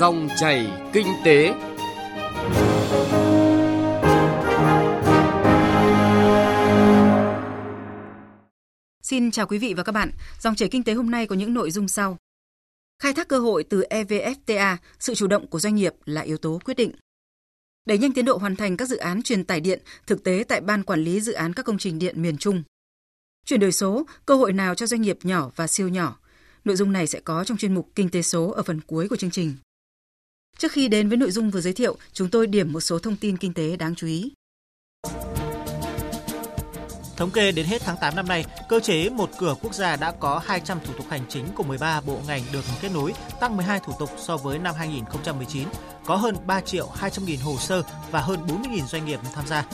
Dòng chảy kinh tế. Xin chào quý vị và các bạn. Dòng chảy kinh tế hôm nay có những nội dung sau. Khai thác cơ hội từ EVFTA, sự chủ động của doanh nghiệp là yếu tố quyết định. Đẩy nhanh tiến độ hoàn thành các dự án truyền tải điện thực tế tại Ban Quản lý Dự án các công trình điện miền Trung. Chuyển đổi số, cơ hội nào cho doanh nghiệp nhỏ và siêu nhỏ? Nội dung này sẽ có trong chuyên mục Kinh tế số ở phần cuối của chương trình. Trước khi đến với nội dung vừa giới thiệu, chúng tôi điểm một số thông tin kinh tế đáng chú ý. Thống kê đến hết tháng 8 năm nay, cơ chế một cửa quốc gia đã có 200 thủ tục hành chính của 13 bộ ngành được kết nối, tăng 12 thủ tục so với năm 2019, có hơn 3 triệu 200 nghìn hồ sơ và hơn 40.000 doanh nghiệp tham gia.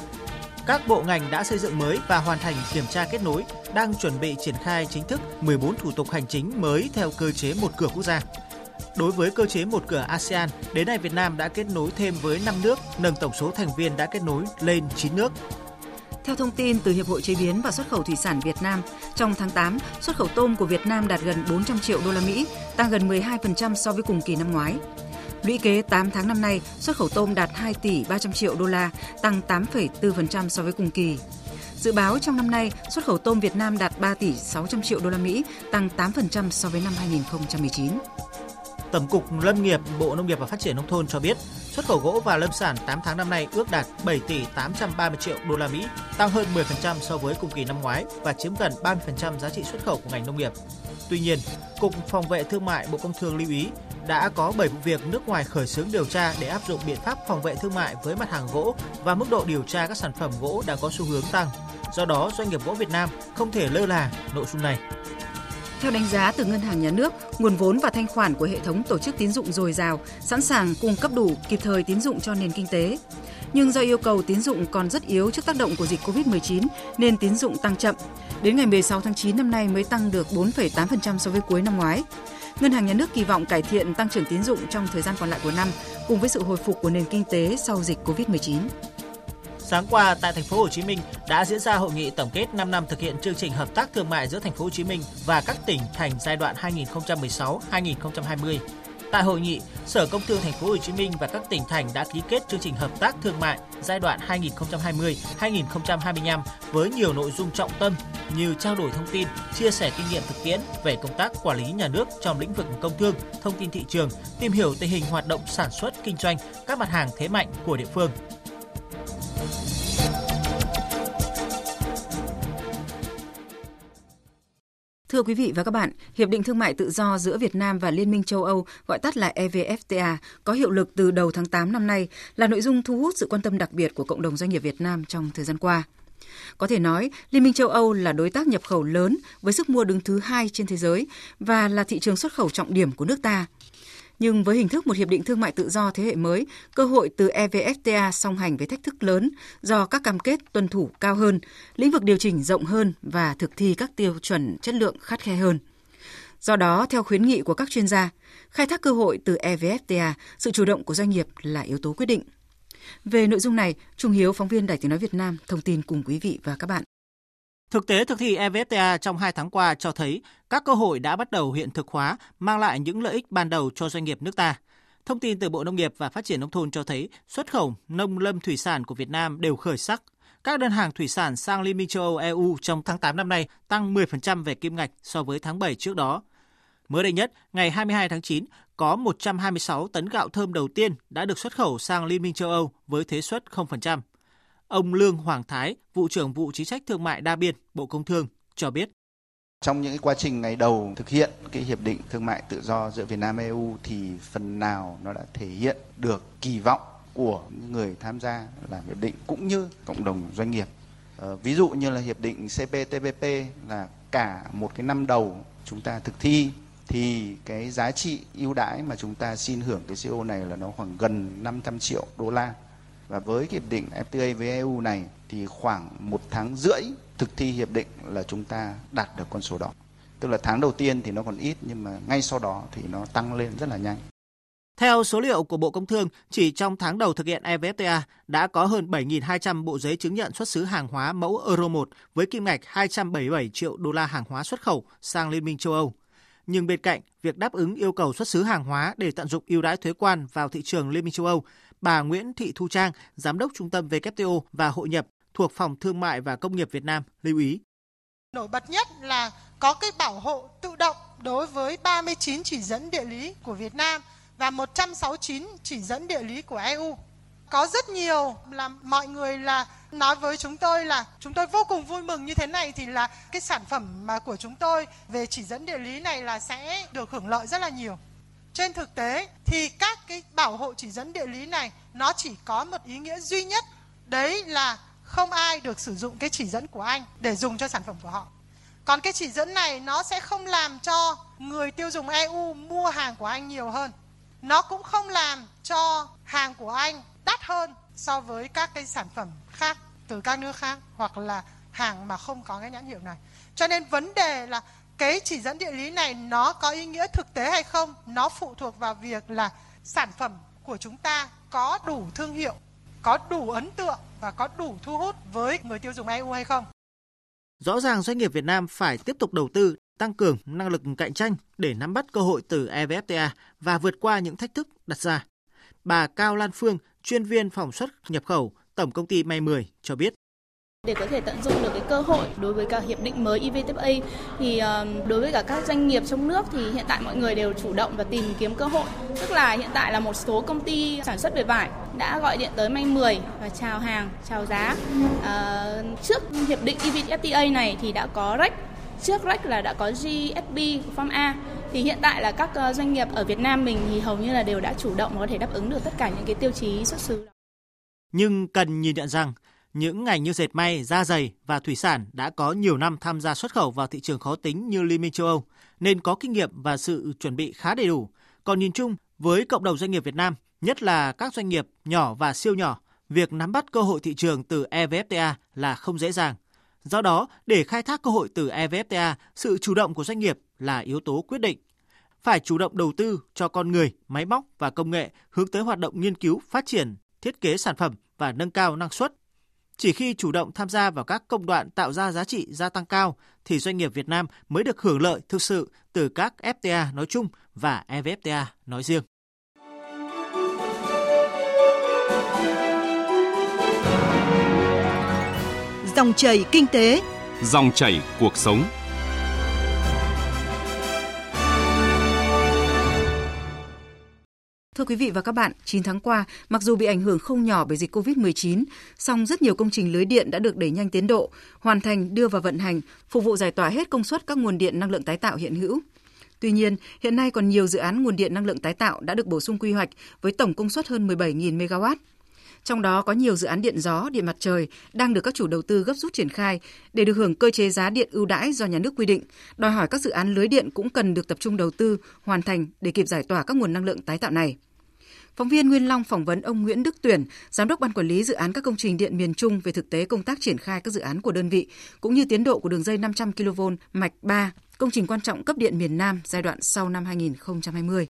Các bộ ngành đã xây dựng mới và hoàn thành kiểm tra kết nối, đang chuẩn bị triển khai chính thức 14 thủ tục hành chính mới theo cơ chế một cửa quốc gia. Đối với cơ chế một cửa ASEAN, đến nay Việt Nam đã kết nối thêm với 5 nước, nâng tổng số thành viên đã kết nối lên 9 nước. Theo thông tin từ Hiệp hội Chế biến và Xuất khẩu Thủy sản Việt Nam, trong tháng 8, xuất khẩu tôm của Việt Nam đạt gần 400 triệu đô la Mỹ, tăng gần 12% so với cùng kỳ năm ngoái. Lũy kế 8 tháng năm nay, xuất khẩu tôm đạt 2 tỷ 300 triệu đô la, tăng 8,4% so với cùng kỳ. Dự báo trong năm nay, xuất khẩu tôm Việt Nam đạt 3 tỷ 600 triệu đô la Mỹ, tăng 8% so với năm 2019. Tổng cục Lâm nghiệp, Bộ Nông nghiệp và Phát triển nông thôn cho biết, xuất khẩu gỗ và lâm sản 8 tháng năm nay ước đạt 7 tỷ 830 triệu đô la Mỹ, tăng hơn 10% so với cùng kỳ năm ngoái và chiếm gần 30% giá trị xuất khẩu của ngành nông nghiệp. Tuy nhiên, Cục Phòng vệ Thương mại Bộ Công Thương lưu ý đã có 7 vụ việc nước ngoài khởi xướng điều tra để áp dụng biện pháp phòng vệ thương mại với mặt hàng gỗ và mức độ điều tra các sản phẩm gỗ đang có xu hướng tăng. Do đó, doanh nghiệp gỗ Việt Nam không thể lơ là nội dung này. Theo đánh giá từ Ngân hàng Nhà nước, nguồn vốn và thanh khoản của hệ thống tổ chức tín dụng dồi dào, sẵn sàng cung cấp đủ kịp thời tín dụng cho nền kinh tế. Nhưng do yêu cầu tín dụng còn rất yếu trước tác động của dịch Covid-19 nên tín dụng tăng chậm. Đến ngày 16 tháng 9 năm nay mới tăng được 4,8% so với cuối năm ngoái. Ngân hàng Nhà nước kỳ vọng cải thiện tăng trưởng tín dụng trong thời gian còn lại của năm cùng với sự hồi phục của nền kinh tế sau dịch Covid-19. Sáng qua tại thành phố Hồ Chí Minh đã diễn ra hội nghị tổng kết 5 năm thực hiện chương trình hợp tác thương mại giữa thành phố Hồ Chí Minh và các tỉnh thành giai đoạn 2016-2020. Tại hội nghị, Sở Công Thương thành phố Hồ Chí Minh và các tỉnh thành đã ký kết chương trình hợp tác thương mại giai đoạn 2020-2025 với nhiều nội dung trọng tâm như trao đổi thông tin, chia sẻ kinh nghiệm thực tiễn về công tác quản lý nhà nước trong lĩnh vực công thương, thông tin thị trường, tìm hiểu tình hình hoạt động sản xuất kinh doanh các mặt hàng thế mạnh của địa phương. Thưa quý vị và các bạn, Hiệp định Thương mại Tự do giữa Việt Nam và Liên minh châu Âu, gọi tắt là EVFTA, có hiệu lực từ đầu tháng 8 năm nay, là nội dung thu hút sự quan tâm đặc biệt của cộng đồng doanh nghiệp Việt Nam trong thời gian qua. Có thể nói, Liên minh châu Âu là đối tác nhập khẩu lớn với sức mua đứng thứ hai trên thế giới và là thị trường xuất khẩu trọng điểm của nước ta. Nhưng với hình thức một hiệp định thương mại tự do thế hệ mới, cơ hội từ EVFTA song hành với thách thức lớn do các cam kết tuân thủ cao hơn, lĩnh vực điều chỉnh rộng hơn và thực thi các tiêu chuẩn chất lượng khắt khe hơn. Do đó, theo khuyến nghị của các chuyên gia, khai thác cơ hội từ EVFTA, sự chủ động của doanh nghiệp là yếu tố quyết định. Về nội dung này, Trung Hiếu, phóng viên Đài Tiếng Nói Việt Nam, thông tin cùng quý vị và các bạn. Thực tế thực thi EVFTA trong 2 tháng qua cho thấy các cơ hội đã bắt đầu hiện thực hóa, mang lại những lợi ích ban đầu cho doanh nghiệp nước ta. Thông tin từ Bộ Nông nghiệp và Phát triển Nông thôn cho thấy xuất khẩu nông lâm thủy sản của Việt Nam đều khởi sắc. Các đơn hàng thủy sản sang Liên minh châu Âu EU trong tháng 8 năm nay tăng 10% về kim ngạch so với tháng 7 trước đó. Mới đây nhất, ngày 22 tháng 9, có 126 tấn gạo thơm đầu tiên đã được xuất khẩu sang Liên minh châu Âu với thuế suất 0%. Ông Lương Hoàng Thái, vụ trưởng vụ chính sách thương mại đa biên, Bộ Công Thương cho biết. Trong những quá trình ngày đầu thực hiện cái hiệp định thương mại tự do giữa Việt Nam EU thì phần nào nó đã thể hiện được kỳ vọng của những người tham gia làm hiệp định cũng như cộng đồng doanh nghiệp. Ờ, ví dụ như là hiệp định CPTPP là cả một cái năm đầu chúng ta thực thi thì cái giá trị ưu đãi mà chúng ta xin hưởng cái CO này là nó khoảng gần 500 triệu đô la và với hiệp định FTA với EU này thì khoảng một tháng rưỡi thực thi hiệp định là chúng ta đạt được con số đó. Tức là tháng đầu tiên thì nó còn ít nhưng mà ngay sau đó thì nó tăng lên rất là nhanh. Theo số liệu của Bộ Công Thương, chỉ trong tháng đầu thực hiện EVFTA đã có hơn 7.200 bộ giấy chứng nhận xuất xứ hàng hóa mẫu Euro 1 với kim ngạch 277 triệu đô la hàng hóa xuất khẩu sang Liên minh châu Âu. nhưng bên cạnh việc đáp ứng yêu cầu xuất xứ hàng hóa để tận dụng ưu đãi thuế quan vào thị trường Liên minh châu Âu, bà Nguyễn Thị Thu Trang, giám đốc trung tâm WTO và hội nhập thuộc Phòng Thương mại và Công nghiệp Việt Nam lưu ý. Nổi bật nhất là có cái bảo hộ tự động đối với 39 chỉ dẫn địa lý của Việt Nam và 169 chỉ dẫn địa lý của EU. Có rất nhiều là mọi người là nói với chúng tôi là chúng tôi vô cùng vui mừng như thế này thì là cái sản phẩm mà của chúng tôi về chỉ dẫn địa lý này là sẽ được hưởng lợi rất là nhiều. Trên thực tế thì các cái bảo hộ chỉ dẫn địa lý này nó chỉ có một ý nghĩa duy nhất, đấy là không ai được sử dụng cái chỉ dẫn của anh để dùng cho sản phẩm của họ. Còn cái chỉ dẫn này nó sẽ không làm cho người tiêu dùng EU mua hàng của anh nhiều hơn. Nó cũng không làm cho hàng của anh đắt hơn so với các cái sản phẩm khác từ các nước khác hoặc là hàng mà không có cái nhãn hiệu này. Cho nên vấn đề là cái chỉ dẫn địa lý này nó có ý nghĩa thực tế hay không, nó phụ thuộc vào việc là sản phẩm của chúng ta có đủ thương hiệu, có đủ ấn tượng và có đủ thu hút với người tiêu dùng EU hay không. Rõ ràng doanh nghiệp Việt Nam phải tiếp tục đầu tư, tăng cường năng lực cạnh tranh để nắm bắt cơ hội từ EVFTA và vượt qua những thách thức đặt ra. Bà Cao Lan Phương, chuyên viên phòng xuất nhập khẩu, Tổng công ty May 10 cho biết để có thể tận dụng được cái cơ hội đối với cả hiệp định mới EVFTA thì ờ, đối với cả các doanh nghiệp trong nước thì hiện tại mọi người đều chủ động và tìm kiếm cơ hội. Tức là hiện tại là một số công ty sản xuất về vải đã gọi điện tới May 10 và chào hàng chào giá. À, trước hiệp định EVFTA này thì đã có REC trước REC là đã có GSP Farm A. Thì hiện tại là các ờ, doanh nghiệp ở Việt Nam mình thì hầu như là đều đã chủ động và có thể đáp ứng được tất cả những cái tiêu chí xuất xứ. Nhưng cần nhìn nhận rằng những ngành như dệt may, da dày và thủy sản đã có nhiều năm tham gia xuất khẩu vào thị trường khó tính như Liên minh châu Âu, nên có kinh nghiệm và sự chuẩn bị khá đầy đủ. Còn nhìn chung, với cộng đồng doanh nghiệp Việt Nam, nhất là các doanh nghiệp nhỏ và siêu nhỏ, việc nắm bắt cơ hội thị trường từ EVFTA là không dễ dàng. Do đó, để khai thác cơ hội từ EVFTA, sự chủ động của doanh nghiệp là yếu tố quyết định. Phải chủ động đầu tư cho con người, máy móc và công nghệ hướng tới hoạt động nghiên cứu, phát triển, thiết kế sản phẩm và nâng cao năng suất. Chỉ khi chủ động tham gia vào các công đoạn tạo ra giá trị gia tăng cao thì doanh nghiệp Việt Nam mới được hưởng lợi thực sự từ các FTA nói chung và EVFTA nói riêng. Dòng chảy kinh tế, dòng chảy cuộc sống. Thưa quý vị và các bạn, 9 tháng qua, mặc dù bị ảnh hưởng không nhỏ bởi dịch COVID-19, song rất nhiều công trình lưới điện đã được đẩy nhanh tiến độ, hoàn thành đưa vào vận hành, phục vụ giải tỏa hết công suất các nguồn điện năng lượng tái tạo hiện hữu. Tuy nhiên, hiện nay còn nhiều dự án nguồn điện năng lượng tái tạo đã được bổ sung quy hoạch với tổng công suất hơn 17.000 MW. Trong đó có nhiều dự án điện gió, điện mặt trời đang được các chủ đầu tư gấp rút triển khai để được hưởng cơ chế giá điện ưu đãi do nhà nước quy định. Đòi hỏi các dự án lưới điện cũng cần được tập trung đầu tư, hoàn thành để kịp giải tỏa các nguồn năng lượng tái tạo này. Phóng viên Nguyên Long phỏng vấn ông Nguyễn Đức Tuyển, giám đốc ban quản lý dự án các công trình điện miền Trung về thực tế công tác triển khai các dự án của đơn vị cũng như tiến độ của đường dây 500 kV mạch 3, công trình quan trọng cấp điện miền Nam giai đoạn sau năm 2020.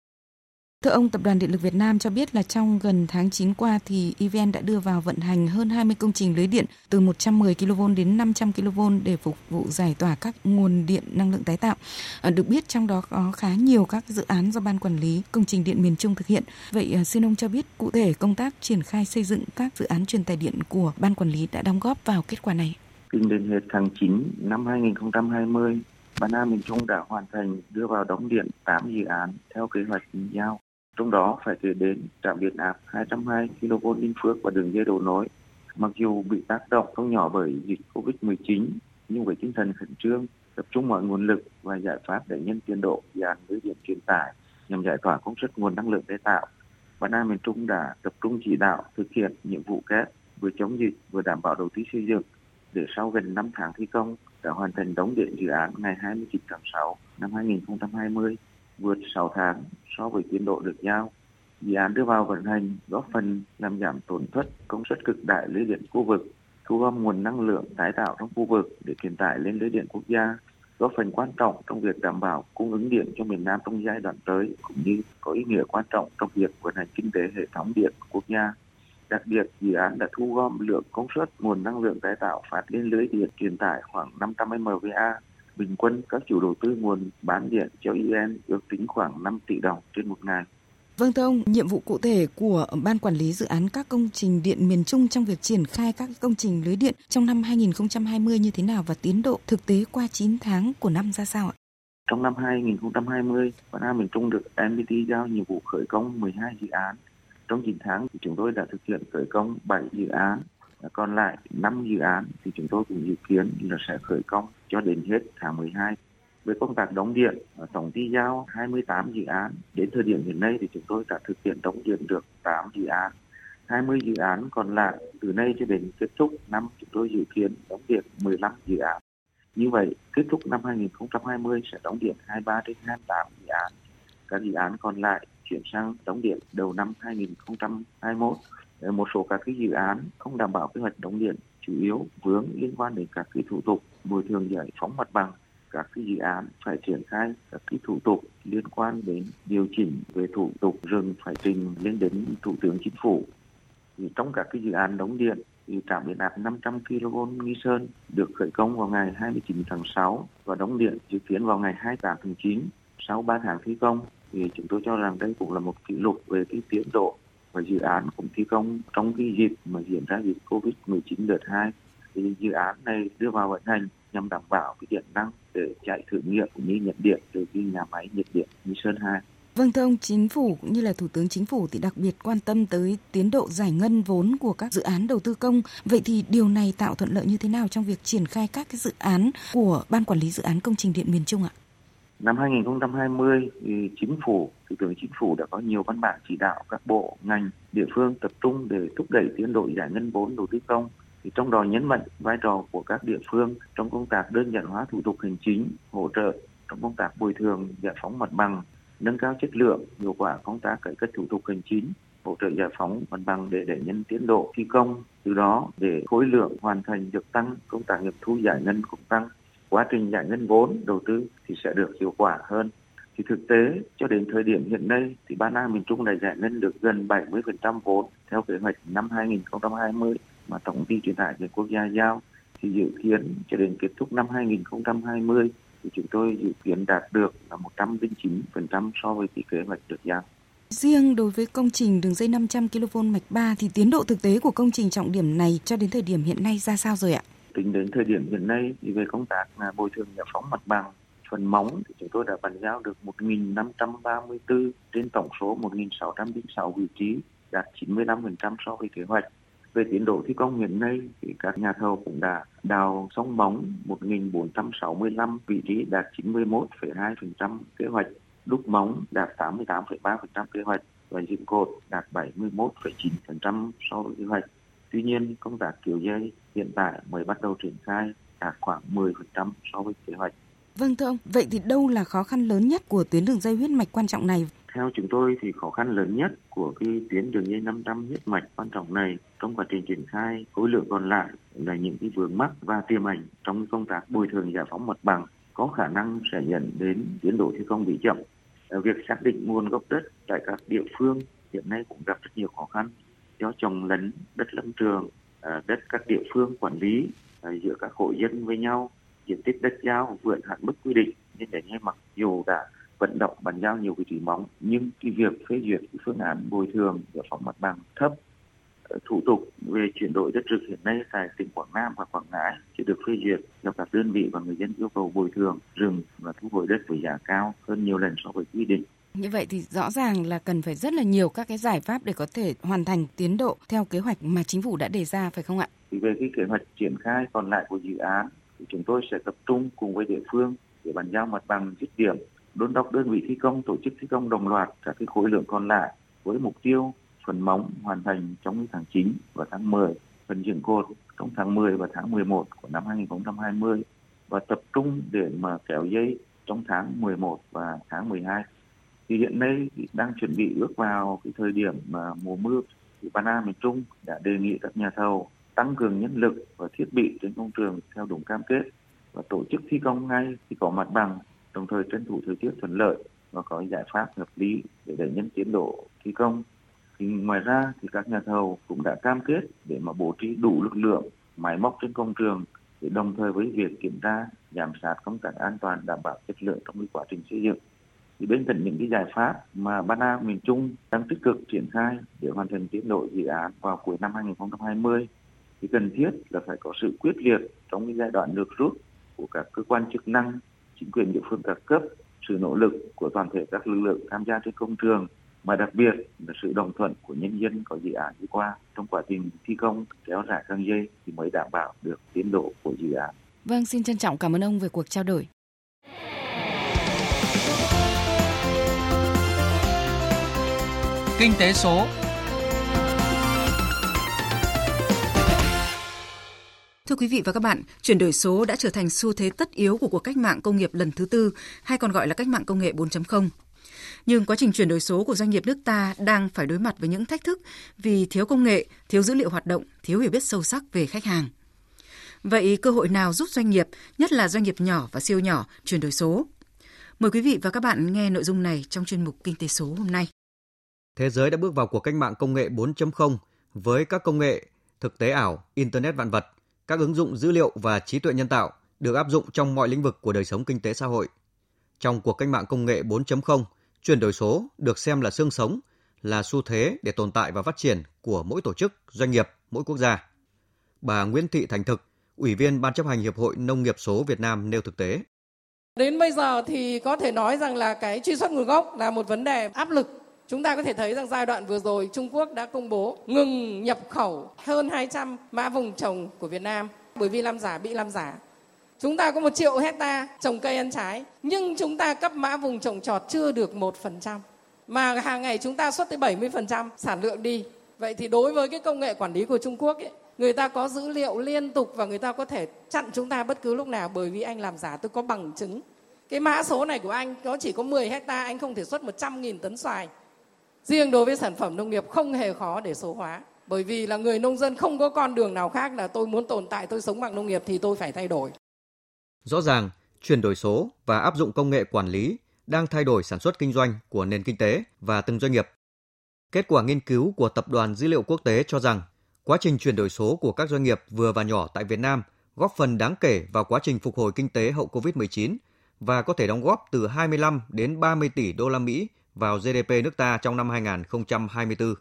Thưa ông, Tập đoàn Điện lực Việt Nam cho biết là trong gần tháng 9 qua thì EVN đã đưa vào vận hành hơn 20 công trình lưới điện từ 110 kV đến 500 kV để phục vụ giải tỏa các nguồn điện năng lượng tái tạo. À, được biết trong đó có khá nhiều các dự án do Ban Quản lý Công trình Điện miền Trung thực hiện. Vậy à, xin ông cho biết cụ thể công tác triển khai xây dựng các dự án truyền tải điện của Ban Quản lý đã đóng góp vào kết quả này. Tính đến hết tháng 9 năm 2020, Ban Nam miền Trung đã hoàn thành đưa vào đóng điện 8 dự án theo kế hoạch giao trong đó phải kể đến trạm biến áp 220 kV Ninh Phước và đường dây đầu nối. Mặc dù bị tác động không nhỏ bởi dịch Covid-19, nhưng với tinh thần khẩn trương, tập trung mọi nguồn lực và giải pháp để nhân tiến độ dự án lưới điện truyền tải nhằm giải tỏa công suất nguồn năng lượng tái tạo. Ban Nam miền Trung đã tập trung chỉ đạo thực hiện nhiệm vụ kép vừa chống dịch vừa đảm bảo đầu tư xây dựng để sau gần 5 tháng thi công đã hoàn thành đóng điện dự án ngày 29 tháng 6 năm 2020 vượt 6 tháng so với tiến độ được giao. Dự án đưa vào vận hành góp phần làm giảm tổn thất công suất cực đại lưới điện khu vực, thu gom nguồn năng lượng tái tạo trong khu vực để truyền tải lên lưới điện quốc gia, góp phần quan trọng trong việc đảm bảo cung ứng điện cho miền Nam trong giai đoạn tới, cũng như có ý nghĩa quan trọng trong việc vận hành kinh tế hệ thống điện quốc gia. Đặc biệt, dự án đã thu gom lượng công suất nguồn năng lượng tái tạo phát lên lưới điện truyền tải khoảng 500 MVA Bình quân các chủ đầu tư nguồn bán điện cho EVN ước tính khoảng 5 tỷ đồng trên một ngày. Vâng thưa ông, nhiệm vụ cụ thể của Ban Quản lý Dự án các công trình điện miền Trung trong việc triển khai các công trình lưới điện trong năm 2020 như thế nào và tiến độ thực tế qua 9 tháng của năm ra sao ạ? Trong năm 2020, Ban An miền Trung được NPT giao nhiệm vụ khởi công 12 dự án. Trong 9 tháng thì chúng tôi đã thực hiện khởi công 7 dự án, còn lại 5 dự án thì chúng tôi cũng dự kiến là sẽ khởi công cho đến hết tháng 12 về công tác đóng điện, à, tổng ty giao 28 dự án. Đến thời điểm hiện nay thì chúng tôi đã thực hiện đóng điện được 8 dự án. 20 dự án còn lại từ nay cho đến kết thúc năm chúng tôi dự kiến đóng điện 15 dự án. Như vậy, kết thúc năm 2020 sẽ đóng điện 23 đến 28 dự án. Các dự án còn lại chuyển sang đóng điện đầu năm 2021. Một số các cái dự án không đảm bảo quy hoạch đóng điện chủ yếu vướng liên quan đến các cái thủ tục bồi thường giải phóng mặt bằng, các cái dự án phải triển khai các cái thủ tục liên quan đến điều chỉnh về thủ tục rừng phải trình lên đến thủ tướng chính phủ thì trong các cái dự án đóng điện thì trạm biến áp 500 kV Nghi Sơn được khởi công vào ngày 29 tháng 6 và đóng điện dự kiến vào ngày 28 tháng 9. Sau 3 tháng thi công thì chúng tôi cho rằng đây cũng là một kỷ lục về cái tiến độ và dự án cũng thi công trong cái dịp mà diễn ra dịch Covid-19 đợt 2 thì dự án này đưa vào vận hành nhằm đảm bảo cái điện năng để chạy thử nghiệm cũng như nhận điện từ cái nhà máy nhiệt điện Nghi Sơn 2. Vâng thưa ông, Chính phủ cũng như là Thủ tướng Chính phủ thì đặc biệt quan tâm tới tiến độ giải ngân vốn của các dự án đầu tư công. Vậy thì điều này tạo thuận lợi như thế nào trong việc triển khai các cái dự án của Ban Quản lý Dự án Công trình Điện miền Trung ạ? Năm 2020, thì Chính phủ, Thủ tướng Chính phủ đã có nhiều văn bản chỉ đạo các bộ, ngành, địa phương tập trung để thúc đẩy tiến độ giải ngân vốn đầu tư công. Thì trong đó nhấn mạnh vai trò của các địa phương trong công tác đơn giản hóa thủ tục hành chính, hỗ trợ trong công tác bồi thường, giải phóng mặt bằng, nâng cao chất lượng, hiệu quả công tác cải cách thủ tục hành chính, hỗ trợ giải phóng mặt bằng để đẩy nhanh tiến độ thi công, từ đó để khối lượng hoàn thành được tăng, công tác nghiệm thu giải ngân cũng tăng, quá trình giải ngân vốn, đầu tư thì sẽ được hiệu quả hơn. Thì thực tế, cho đến thời điểm hiện nay thì Ba An miền Trung đã giải ngân được gần 70% vốn theo kế hoạch năm 2020 mà Tổng ty truyền tải về quốc gia giao thì dự kiến cho đến kết thúc năm 2020 thì chúng tôi dự kiến đạt được là 109% so với cái kế hoạch được giao. Riêng đối với công trình đường dây 500 kV mạch 3 thì tiến độ thực tế của công trình trọng điểm này cho đến thời điểm hiện nay ra sao rồi ạ? Tính đến thời điểm hiện nay thì về công tác là bồi thường giải phóng mặt bằng phần móng thì chúng tôi đã bàn giao được 1.534 trên tổng số 1.606 vị trí đạt 95% so với kế hoạch về tiến độ thi công hiện nay thì các nhà thầu cũng đã đào sông móng 1.465 vị trí đạt 91,2% kế hoạch, đúc móng đạt 88,3% kế hoạch và dựng cột đạt 71,9% so với kế hoạch. Tuy nhiên, công tác kiểu dây hiện tại mới bắt đầu triển khai đạt khoảng 10% so với kế hoạch. Vâng thưa ông, vậy thì đâu là khó khăn lớn nhất của tuyến đường dây huyết mạch quan trọng này theo chúng tôi thì khó khăn lớn nhất của cái tuyến đường dây 500 huyết mạch quan trọng này trong quá trình triển khai khối lượng còn lại là những cái vướng mắc và tiềm ẩn trong công tác bồi thường giải phóng mặt bằng có khả năng sẽ dẫn đến tiến độ thi công bị chậm. Việc xác định nguồn gốc đất tại các địa phương hiện nay cũng gặp rất nhiều khó khăn do trồng lấn đất lâm trường, à, đất các địa phương quản lý à, giữa các hộ dân với nhau, diện tích đất giao vượt hạn mức quy định nên để ngay mặc dù đã vận động bàn giao nhiều vị trí móng nhưng cái việc phê duyệt cái phương án bồi thường giải phóng mặt bằng thấp à, thủ tục về chuyển đổi đất rừng hiện nay tại tỉnh Quảng Nam và Quảng Ngãi chưa được phê duyệt do các đơn vị và người dân yêu cầu bồi thường rừng và thu hồi đất với giá cao hơn nhiều lần so với quy định. Như vậy thì rõ ràng là cần phải rất là nhiều các cái giải pháp để có thể hoàn thành tiến độ theo kế hoạch mà chính phủ đã đề ra phải không ạ? Về cái kế hoạch triển khai còn lại của dự án thì chúng tôi sẽ tập trung cùng với địa phương để bàn giao mặt bằng dứt điểm đôn đốc đơn vị thi công tổ chức thi công đồng loạt các cái khối lượng còn lại với mục tiêu phần móng hoàn thành trong tháng 9 và tháng 10, phần dựng cột trong tháng 10 và tháng 11 của năm 2020 và tập trung để mà kéo dây trong tháng 11 và tháng 12. Thì hiện nay thì đang chuẩn bị bước vào cái thời điểm mà mùa mưa thì Ban An miền Trung đã đề nghị các nhà thầu tăng cường nhân lực và thiết bị trên công trường theo đúng cam kết và tổ chức thi công ngay khi có mặt bằng, đồng thời tranh thủ thời tiết thuận lợi và có giải pháp hợp lý để đẩy nhanh tiến độ thi công. Thì ngoài ra thì các nhà thầu cũng đã cam kết để mà bố trí đủ lực lượng máy móc trên công trường để đồng thời với việc kiểm tra, giám sát công tác an toàn đảm bảo chất lượng trong quá trình xây dựng thì bên cạnh những cái giải pháp mà Ban An miền Trung đang tích cực triển khai để hoàn thành tiến độ dự án vào cuối năm 2020 thì cần thiết là phải có sự quyết liệt trong cái giai đoạn nước rút của các cơ quan chức năng, chính quyền địa phương các cấp, sự nỗ lực của toàn thể các lực lượng tham gia trên công trường mà đặc biệt là sự đồng thuận của nhân dân có dự án đi qua trong quá trình thi công kéo dài căng dây thì mới đảm bảo được tiến độ của dự án. Vâng, xin trân trọng cảm ơn ông về cuộc trao đổi. Kinh tế số Thưa quý vị và các bạn, chuyển đổi số đã trở thành xu thế tất yếu của cuộc cách mạng công nghiệp lần thứ tư, hay còn gọi là cách mạng công nghệ 4.0. Nhưng quá trình chuyển đổi số của doanh nghiệp nước ta đang phải đối mặt với những thách thức vì thiếu công nghệ, thiếu dữ liệu hoạt động, thiếu hiểu biết sâu sắc về khách hàng. Vậy cơ hội nào giúp doanh nghiệp, nhất là doanh nghiệp nhỏ và siêu nhỏ, chuyển đổi số? Mời quý vị và các bạn nghe nội dung này trong chuyên mục Kinh tế số hôm nay. Thế giới đã bước vào cuộc cách mạng công nghệ 4.0 với các công nghệ thực tế ảo, Internet vạn vật, các ứng dụng dữ liệu và trí tuệ nhân tạo được áp dụng trong mọi lĩnh vực của đời sống kinh tế xã hội. Trong cuộc cách mạng công nghệ 4.0, chuyển đổi số được xem là xương sống, là xu thế để tồn tại và phát triển của mỗi tổ chức, doanh nghiệp, mỗi quốc gia. Bà Nguyễn Thị Thành Thực, Ủy viên Ban chấp hành Hiệp hội Nông nghiệp số Việt Nam nêu thực tế. Đến bây giờ thì có thể nói rằng là cái truy xuất nguồn gốc là một vấn đề áp lực Chúng ta có thể thấy rằng giai đoạn vừa rồi Trung Quốc đã công bố ngừng nhập khẩu hơn 200 mã vùng trồng của Việt Nam bởi vì làm giả bị làm giả. Chúng ta có một triệu hecta trồng cây ăn trái nhưng chúng ta cấp mã vùng trồng trọt chưa được 1%. Mà hàng ngày chúng ta xuất tới 70% sản lượng đi. Vậy thì đối với cái công nghệ quản lý của Trung Quốc ấy, người ta có dữ liệu liên tục và người ta có thể chặn chúng ta bất cứ lúc nào bởi vì anh làm giả tôi có bằng chứng. Cái mã số này của anh nó chỉ có 10 hecta anh không thể xuất 100.000 tấn xoài riêng đối với sản phẩm nông nghiệp không hề khó để số hóa. Bởi vì là người nông dân không có con đường nào khác là tôi muốn tồn tại, tôi sống bằng nông nghiệp thì tôi phải thay đổi. Rõ ràng, chuyển đổi số và áp dụng công nghệ quản lý đang thay đổi sản xuất kinh doanh của nền kinh tế và từng doanh nghiệp. Kết quả nghiên cứu của tập đoàn dữ liệu quốc tế cho rằng, quá trình chuyển đổi số của các doanh nghiệp vừa và nhỏ tại Việt Nam góp phần đáng kể vào quá trình phục hồi kinh tế hậu Covid-19 và có thể đóng góp từ 25 đến 30 tỷ đô la Mỹ vào GDP nước ta trong năm 2024.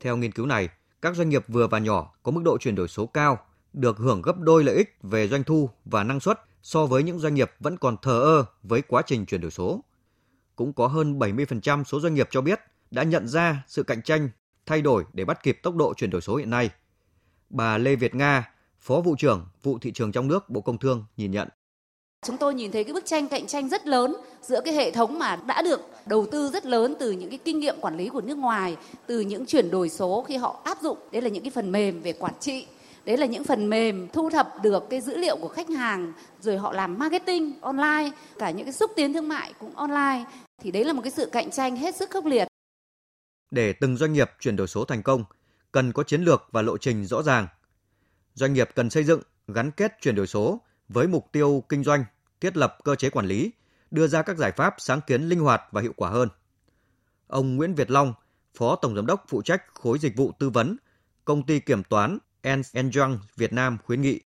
Theo nghiên cứu này, các doanh nghiệp vừa và nhỏ có mức độ chuyển đổi số cao được hưởng gấp đôi lợi ích về doanh thu và năng suất so với những doanh nghiệp vẫn còn thờ ơ với quá trình chuyển đổi số. Cũng có hơn 70% số doanh nghiệp cho biết đã nhận ra sự cạnh tranh, thay đổi để bắt kịp tốc độ chuyển đổi số hiện nay. Bà Lê Việt Nga, Phó vụ trưởng vụ thị trường trong nước Bộ Công Thương nhìn nhận. Chúng tôi nhìn thấy cái bức tranh cạnh tranh rất lớn giữa cái hệ thống mà đã được đầu tư rất lớn từ những cái kinh nghiệm quản lý của nước ngoài, từ những chuyển đổi số khi họ áp dụng, đấy là những cái phần mềm về quản trị, đấy là những phần mềm thu thập được cái dữ liệu của khách hàng, rồi họ làm marketing online, cả những cái xúc tiến thương mại cũng online, thì đấy là một cái sự cạnh tranh hết sức khốc liệt. Để từng doanh nghiệp chuyển đổi số thành công, cần có chiến lược và lộ trình rõ ràng. Doanh nghiệp cần xây dựng gắn kết chuyển đổi số với mục tiêu kinh doanh, thiết lập cơ chế quản lý, đưa ra các giải pháp sáng kiến linh hoạt và hiệu quả hơn. Ông Nguyễn Việt Long, Phó Tổng Giám đốc phụ trách khối dịch vụ tư vấn, công ty kiểm toán Ernst Young Việt Nam khuyến nghị.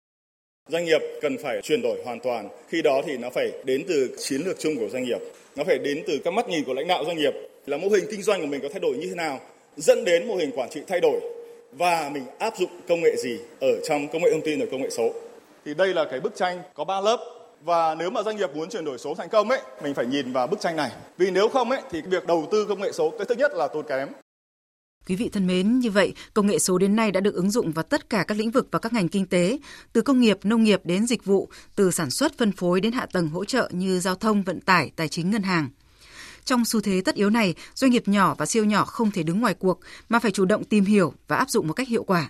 Doanh nghiệp cần phải chuyển đổi hoàn toàn, khi đó thì nó phải đến từ chiến lược chung của doanh nghiệp, nó phải đến từ các mắt nhìn của lãnh đạo doanh nghiệp là mô hình kinh doanh của mình có thay đổi như thế nào, dẫn đến mô hình quản trị thay đổi và mình áp dụng công nghệ gì ở trong công nghệ thông tin và công nghệ số. Thì đây là cái bức tranh có 3 lớp và nếu mà doanh nghiệp muốn chuyển đổi số thành công ấy, mình phải nhìn vào bức tranh này. Vì nếu không ấy thì việc đầu tư công nghệ số cái thứ nhất là tốn kém. Quý vị thân mến, như vậy, công nghệ số đến nay đã được ứng dụng vào tất cả các lĩnh vực và các ngành kinh tế, từ công nghiệp, nông nghiệp đến dịch vụ, từ sản xuất, phân phối đến hạ tầng hỗ trợ như giao thông, vận tải, tài chính, ngân hàng. Trong xu thế tất yếu này, doanh nghiệp nhỏ và siêu nhỏ không thể đứng ngoài cuộc mà phải chủ động tìm hiểu và áp dụng một cách hiệu quả.